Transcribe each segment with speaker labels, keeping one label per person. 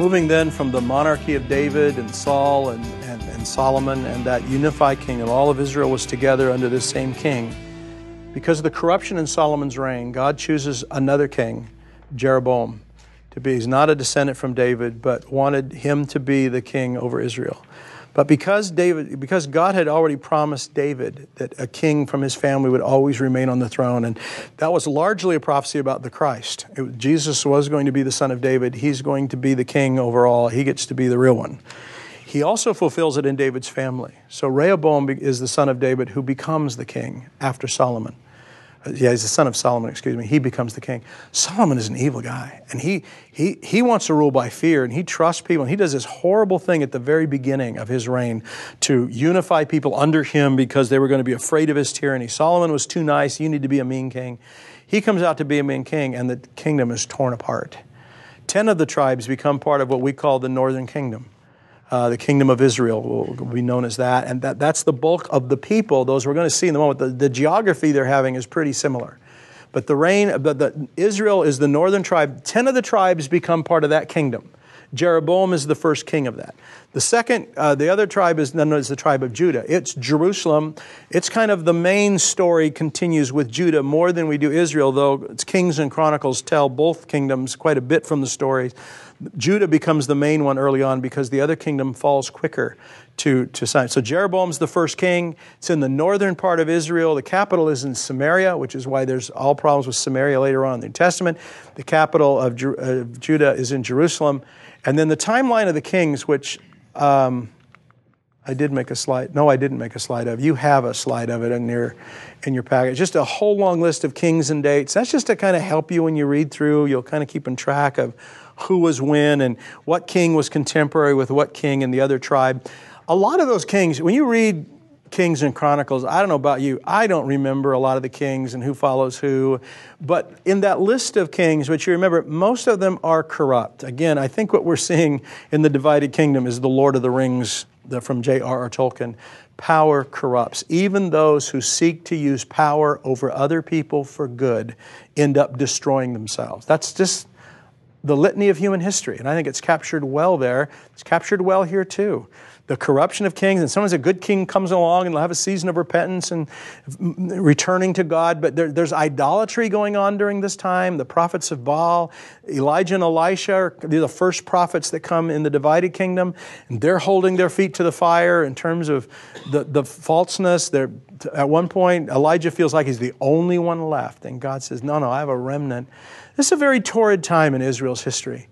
Speaker 1: Moving then from the monarchy of David and Saul and, and, and Solomon and that unified kingdom, all of Israel was together under this same king. Because of the corruption in Solomon's reign, God chooses another king, Jeroboam, to be. He's not a descendant from David, but wanted him to be the king over Israel. But because David, because God had already promised David that a king from his family would always remain on the throne, and that was largely a prophecy about the Christ. It, Jesus was going to be the son of David. He's going to be the king over all. He gets to be the real one. He also fulfills it in David's family. So Rehoboam is the son of David who becomes the king after Solomon yeah, he's the son of Solomon, excuse me. He becomes the king. Solomon is an evil guy, and he, he, he wants to rule by fear, and he trusts people. And he does this horrible thing at the very beginning of his reign to unify people under him because they were going to be afraid of his tyranny. Solomon was too nice. You need to be a mean king. He comes out to be a mean king, and the kingdom is torn apart. Ten of the tribes become part of what we call the northern kingdom. Uh, the kingdom of Israel will be known as that. And that, that's the bulk of the people, those we're going to see in the moment. The, the geography they're having is pretty similar. But the reign, but the, Israel is the northern tribe. Ten of the tribes become part of that kingdom. Jeroboam is the first king of that. The second, uh, the other tribe is known as the tribe of Judah. It's Jerusalem. It's kind of the main story continues with Judah more than we do Israel, though it's Kings and Chronicles tell both kingdoms quite a bit from the stories. Judah becomes the main one early on because the other kingdom falls quicker to, to sign. So Jeroboam's the first king. It's in the northern part of Israel. The capital is in Samaria, which is why there's all problems with Samaria later on in the New Testament. The capital of, of Judah is in Jerusalem. And then the timeline of the kings, which um, I did make a slide. No, I didn't make a slide of. You have a slide of it in your in your package. Just a whole long list of kings and dates. That's just to kind of help you when you read through. You'll kind of keep in track of who was when and what king was contemporary with what king in the other tribe. A lot of those kings, when you read Kings and Chronicles, I don't know about you, I don't remember a lot of the kings and who follows who. But in that list of kings, which you remember, most of them are corrupt. Again, I think what we're seeing in the divided kingdom is the Lord of the Rings from J.R.R. Tolkien. Power corrupts. Even those who seek to use power over other people for good end up destroying themselves. That's just the litany of human history. And I think it's captured well there. It's captured well here too. The corruption of kings, and sometimes a good king comes along and they'll have a season of repentance and returning to God, but there, there's idolatry going on during this time. The prophets of Baal, Elijah and Elisha, are, the first prophets that come in the divided kingdom, and they're holding their feet to the fire in terms of the, the falseness. They're, at one point, Elijah feels like he's the only one left, and God says, No, no, I have a remnant. This is a very torrid time in Israel's history.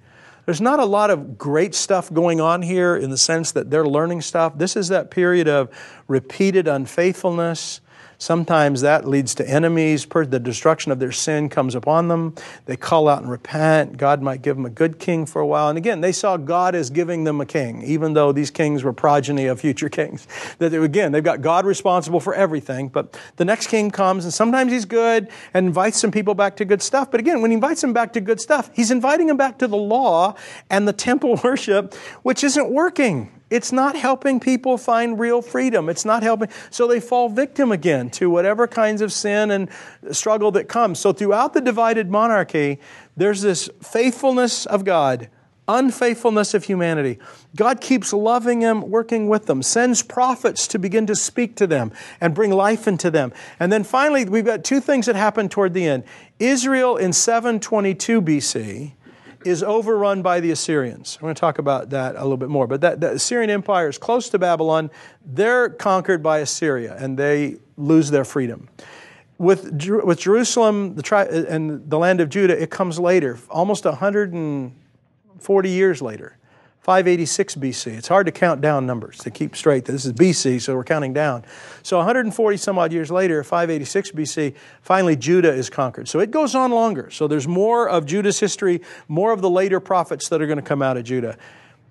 Speaker 1: There's not a lot of great stuff going on here in the sense that they're learning stuff. This is that period of repeated unfaithfulness, Sometimes that leads to enemies. The destruction of their sin comes upon them. They call out and repent. God might give them a good king for a while. And again, they saw God as giving them a king, even though these kings were progeny of future kings. That again, they've got God responsible for everything. But the next king comes, and sometimes he's good and invites some people back to good stuff. But again, when he invites them back to good stuff, he's inviting them back to the law and the temple worship, which isn't working. It's not helping people find real freedom. It's not helping. So they fall victim again to whatever kinds of sin and struggle that comes. So throughout the divided monarchy, there's this faithfulness of God, unfaithfulness of humanity. God keeps loving them, working with them, sends prophets to begin to speak to them and bring life into them. And then finally, we've got two things that happen toward the end. Israel in 722 BC is overrun by the Assyrians. I'm going to talk about that a little bit more. But that, the Assyrian Empire is close to Babylon. They're conquered by Assyria and they lose their freedom. With, with Jerusalem the tri- and the land of Judah, it comes later, almost 140 years later. 586 BC. It's hard to count down numbers to keep straight. This is BC, so we're counting down. So 140 some odd years later, 586 BC, finally Judah is conquered. So it goes on longer. So there's more of Judah's history, more of the later prophets that are going to come out of Judah.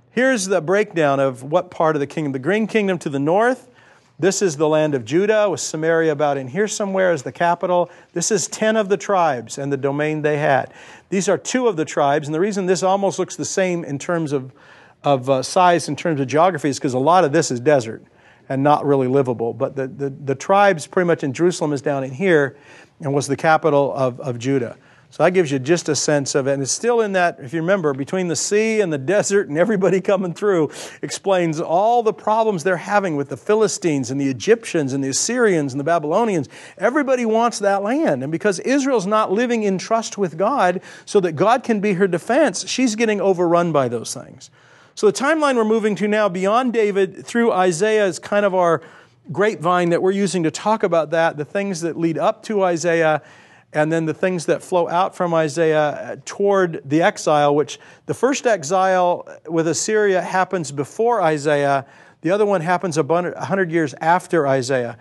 Speaker 1: Here's the breakdown of what part of the kingdom. The green kingdom to the north. This is the land of Judah, with Samaria about in here somewhere as the capital. This is 10 of the tribes and the domain they had. These are two of the tribes, and the reason this almost looks the same in terms of of uh, size in terms of geography is because a lot of this is desert and not really livable. But the, the, the, tribes pretty much in Jerusalem is down in here and was the capital of, of Judah. So that gives you just a sense of it. And it's still in that, if you remember, between the sea and the desert and everybody coming through, explains all the problems they're having with the Philistines and the Egyptians and the Assyrians and the Babylonians. Everybody wants that land. And because Israel's not living in trust with God so that God can be her defense, she's getting overrun by those things. So the timeline we're moving to now, beyond David through Isaiah, is kind of our grapevine that we're using to talk about that, the things that lead up to Isaiah and then the things that flow out from Isaiah toward the exile, which the first exile with Assyria happens before Isaiah, the other one happens 100 years after Isaiah.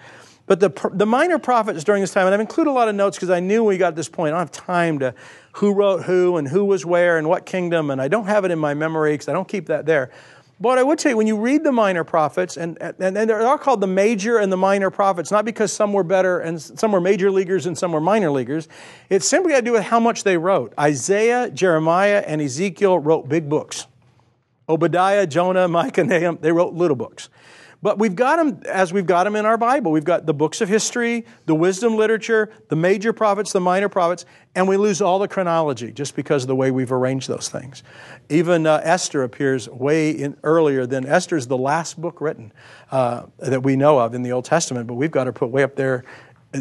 Speaker 1: But the, the minor prophets during this time, and I've included a lot of notes because I knew we got this point. I don't have time to who wrote who and who was where and what kingdom, and I don't have it in my memory because I don't keep that there. But I would say when you read the minor prophets, and, and, and they're all called the major and the minor prophets, not because some were better and some were major leaguers and some were minor leaguers. It's simply got to do with how much they wrote. Isaiah, Jeremiah, and Ezekiel wrote big books. Obadiah, Jonah, Micah, Nahum, they wrote little books. But we've got them as we've got them in our Bible. We've got the books of history, the wisdom literature, the major prophets, the minor prophets, and we lose all the chronology just because of the way we've arranged those things. Even uh, Esther appears way in, earlier than Esther's the last book written uh, that we know of in the Old Testament, but we've got her put way up there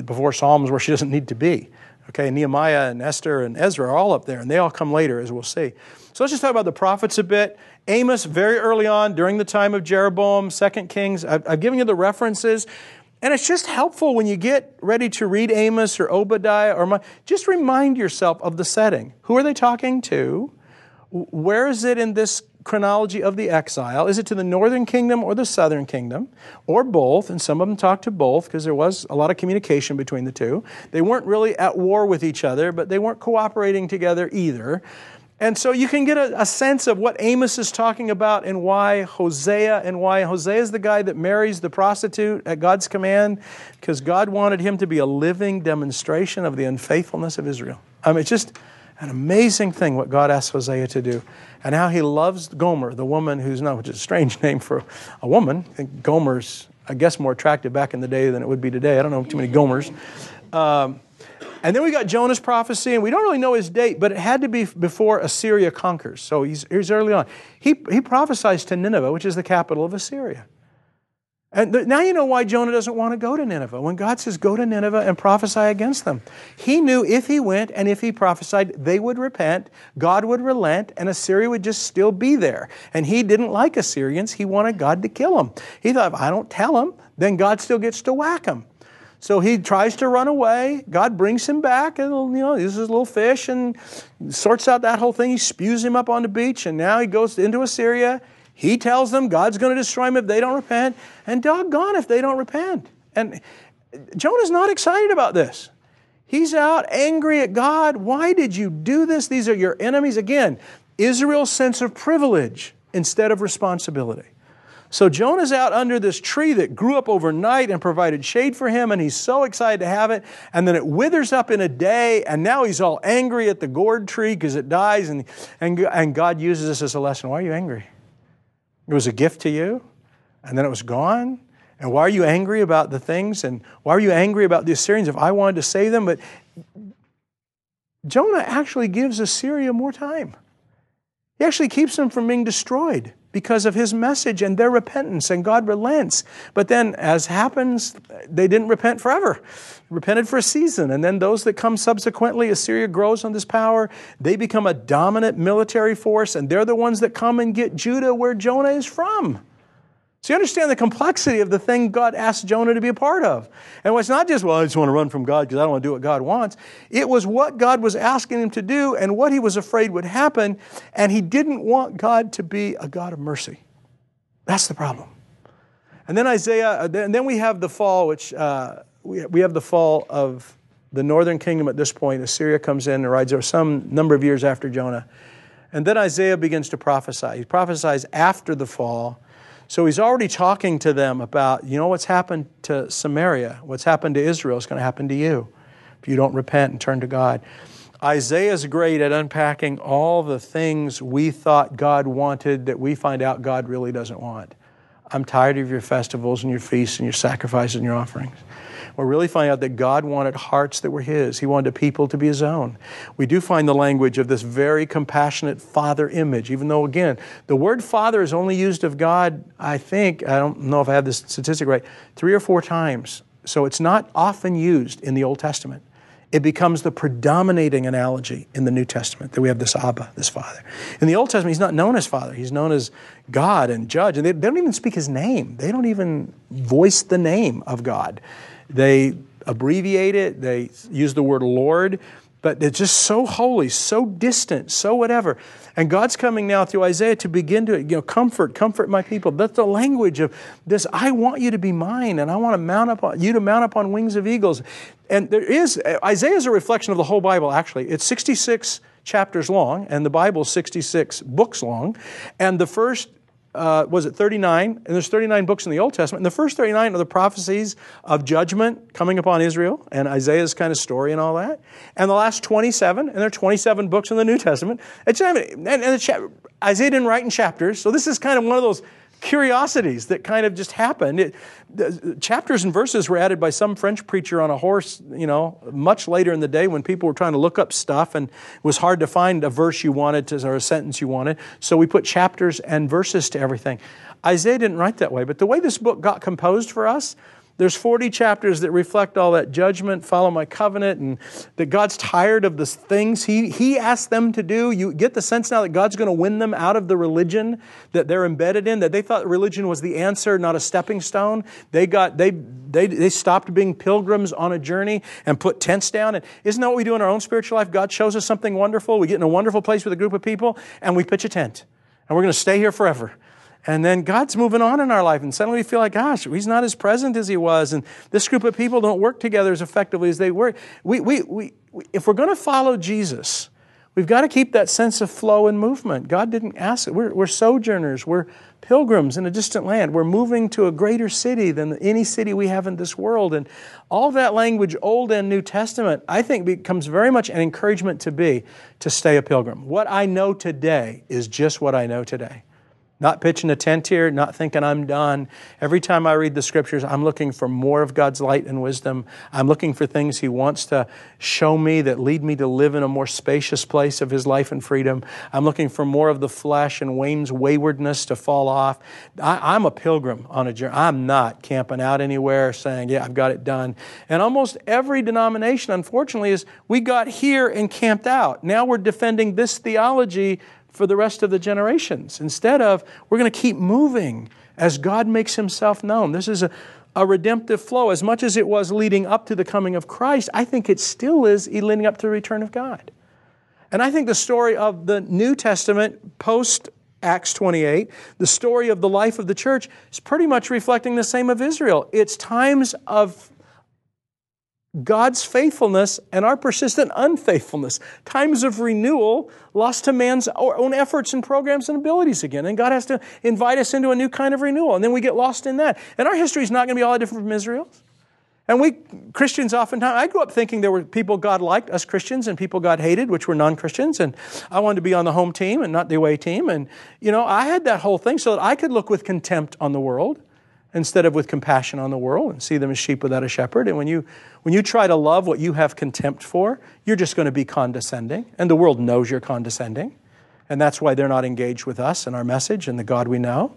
Speaker 1: before Psalms where she doesn't need to be. Okay, Nehemiah and Esther and Ezra are all up there, and they all come later, as we'll see. So let's just talk about the prophets a bit. Amos, very early on, during the time of Jeroboam, Second Kings. I've, I've given you the references. And it's just helpful when you get ready to read Amos or Obadiah or my, just remind yourself of the setting. Who are they talking to? Where is it in this chronology of the exile? Is it to the northern kingdom or the southern kingdom, or both? And some of them talk to both because there was a lot of communication between the two. They weren't really at war with each other, but they weren't cooperating together either. And so you can get a, a, sense of what Amos is talking about and why Hosea and why Hosea is the guy that marries the prostitute at God's command, because God wanted him to be a living demonstration of the unfaithfulness of Israel. I mean, it's just an amazing thing what God asked Hosea to do, and how he loves Gomer, the woman who's not, which is a strange name for a woman. I think Gomer's, I guess, more attractive back in the day than it would be today. I don't know too many Gomers. Um, and then we got Jonah's prophecy, and we don't really know his date, but it had to be before Assyria conquers. So he's, he's early on. He, he prophesies to Nineveh, which is the capital of Assyria. And th- now you know why Jonah doesn't want to go to Nineveh. When God says, go to Nineveh and prophesy against them, he knew if he went and if he prophesied, they would repent, God would relent, and Assyria would just still be there. And he didn't like Assyrians. He wanted God to kill them. He thought, if I don't tell them, then God still gets to whack them. So he tries to run away. God brings him back, and you know, this is a little fish, and sorts out that whole thing. He spews him up on the beach, and now he goes into Assyria. He tells them God's going to destroy them if they don't repent, and doggone if they don't repent. And Jonah's not excited about this. He's out angry at God. Why did you do this? These are your enemies. Again, Israel's sense of privilege instead of responsibility. So Jonah's out under this tree that grew up overnight and provided shade for him, and he's so excited to have it. And then it withers up in a day, and now he's all angry at the gourd tree because it dies. And, and, and God uses this as a lesson. Why are you angry? It was a gift to you, and then it was gone. And why are you angry about the things? And why are you angry about the Assyrians if I wanted to save them? But Jonah actually gives Assyria more time. He actually keeps them from being destroyed because of his message and their repentance, and God relents. But then, as happens, they didn't repent forever. Repented for a season, and then those that come subsequently, Assyria grows on this power. They become a dominant military force, and they're the ones that come and get Judah where Jonah is from. So you understand the complexity of the thing God asked Jonah to be a part of. And it's not just, well, I just want to run from God because I don't want to do what God wants. It was what God was asking him to do and what he was afraid would happen. And he didn't want God to be a God of mercy. That's the problem. And then Isaiah, and uh, then we have the fall, which uh, we, we have the fall of the northern kingdom at this point. Assyria comes in and rides over some number of years after Jonah. And then Isaiah begins to prophesy. He prophesies after the fall so he's already talking to them about, you know, what's happened to Samaria, what's happened to Israel is going to happen to you if you don't repent and turn to God. Isaiah's great at unpacking all the things we thought God wanted that we find out God really doesn't want. I'm tired of your festivals and your feasts and your sacrifices and your offerings. We're really finding out that God wanted hearts that were His. He wanted people to be His own. We do find the language of this very compassionate Father image, even though, again, the word Father is only used of God, I think, I don't know if I have this statistic right, three or four times. So it's not often used in the Old Testament it becomes the predominating analogy in the New Testament that we have this Abba, this Father. In the Old Testament, he's not known as Father, he's known as God and Judge. And they, they don't even speak his name, they don't even voice the name of God. They abbreviate it, they use the word Lord but it's just so holy, so distant, so whatever. And God's coming now through Isaiah to begin to, you know, comfort, comfort my people. That's the language of this. I want you to be mine, and I want to mount up on, you to mount up on wings of eagles. And there is Isaiah is a reflection of the whole Bible. Actually, it's 66 chapters long, and the Bible is 66 books long. And the first uh, was it 39? And there's 39 books in the Old Testament. And the first 39 are the prophecies of judgment coming upon Israel and Isaiah's kind of story and all that. And the last 27, and there are 27 books in the New Testament. And, and the, Isaiah didn't write in chapters, so this is kind of one of those curiosities that kind of just happened. It, the, chapters and verses were added by some French preacher on a horse, you know, much later in the day when people were trying to look up stuff and it was hard to find a verse you wanted to, or a sentence you wanted. So we put chapters and verses to everything. Isaiah didn't write that way, but the way this book got composed for us there's 40 chapters that reflect all that judgment, follow my covenant, and that God's tired of the things he, he asked them to do. You get the sense now that God's going to win them out of the religion that they're embedded in, that they thought religion was the answer, not a stepping stone. They, got, they, they, they stopped being pilgrims on a journey and put tents down. And isn't that what we do in our own spiritual life? God shows us something wonderful. We get in a wonderful place with a group of people, and we pitch a tent. And we're going to stay here forever. And then God's moving on in our life, and suddenly we feel like, gosh, He's not as present as He was, and this group of people don't work together as effectively as they were. We, we, we, if we're going to follow Jesus, we've got to keep that sense of flow and movement. God didn't ask it. We're, we're sojourners, we're pilgrims in a distant land. We're moving to a greater city than any city we have in this world. And all that language, Old and New Testament, I think becomes very much an encouragement to be to stay a pilgrim. What I know today is just what I know today. Not pitching a tent here, not thinking I'm done. Every time I read the scriptures, I'm looking for more of God's light and wisdom. I'm looking for things He wants to show me that lead me to live in a more spacious place of His life and freedom. I'm looking for more of the flesh and Wayne's waywardness to fall off. I, am a pilgrim on a journey. I'm not camping out anywhere saying, yeah, I've got it done. And almost every denomination, unfortunately, is we got here and camped out. Now we're defending this theology for the rest of the generations. Instead of, we're going to keep moving as God makes himself known. This is a, a redemptive flow. As much as it was leading up to the coming of Christ, I think it still is leading up to the return of God. And I think the story of the New Testament post Acts 28, the story of the life of the church, is pretty much reflecting the same of Israel. It's times of God's faithfulness and our persistent unfaithfulness. Times of renewal lost to man's own efforts and programs and abilities again. And God has to invite us into a new kind of renewal. And then we get lost in that. And our history is not going to be all that different from Israel's. And we Christians oftentimes, I grew up thinking there were people God liked, us Christians, and people God hated, which were non Christians. And I wanted to be on the home team and not the away team. And, you know, I had that whole thing so that I could look with contempt on the world instead of with compassion on the world and see them as sheep without a shepherd. And when you, when you try to love what you have contempt for, you're just going to be condescending. And the world knows you're condescending. And that's why they're not engaged with us and our message and the God we know.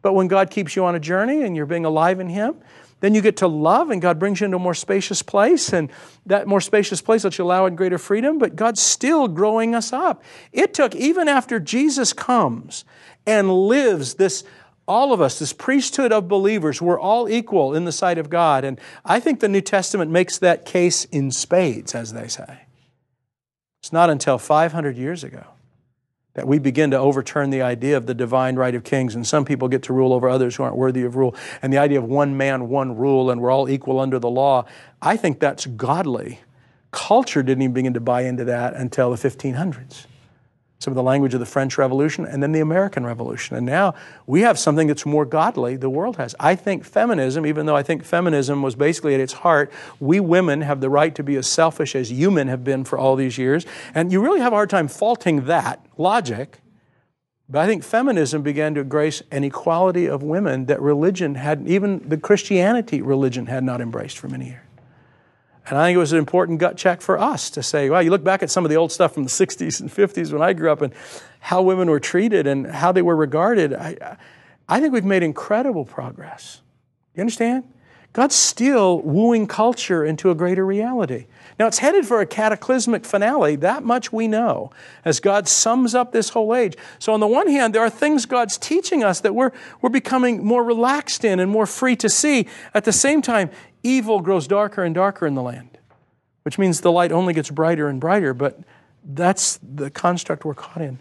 Speaker 1: But when God keeps you on a journey and you're being alive in Him, then you get to love and God brings you into a more spacious place. And that more spacious place lets you allow in greater freedom. But God's still growing us up. It took, even after Jesus comes and lives this all of us, this priesthood of believers, we're all equal in the sight of God. And I think the New Testament makes that case in spades, as they say. It's not until 500 years ago that we begin to overturn the idea of the divine right of kings, and some people get to rule over others who aren't worthy of rule, and the idea of one man, one rule, and we're all equal under the law. I think that's godly. Culture didn't even begin to buy into that until the 1500s some of the language of the French Revolution and then the American Revolution. And now we have something that's more godly, the world has. I think feminism, even though I think feminism was basically at its heart, we women have the right to be as selfish as you men have been for all these years. And you really have a hard time faulting that logic. But I think feminism began to embrace an equality of women that religion had, even the Christianity religion had not embraced for many years. And I think it was an important gut check for us to say, well, you look back at some of the old stuff from the 60s and 50s when I grew up and how women were treated and how they were regarded. I, I think we've made incredible progress. You understand? God's still wooing culture into a greater reality. Now, it's headed for a cataclysmic finale. That much we know as God sums up this whole age. So, on the one hand, there are things God's teaching us that we're, we're becoming more relaxed in and more free to see. At the same time, evil grows darker and darker in the land, which means the light only gets brighter and brighter, but that's the construct we're caught in.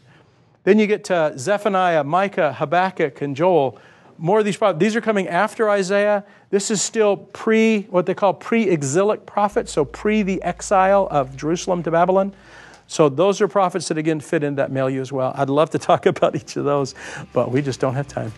Speaker 1: Then you get to Zephaniah, Micah, Habakkuk, and Joel more of these prophets. These are coming after Isaiah. This is still pre, what they call pre exilic prophets, so pre the exile of Jerusalem to Babylon. So those are prophets that again fit in that milieu as well. I'd love to talk about each of those, but we just don't have time.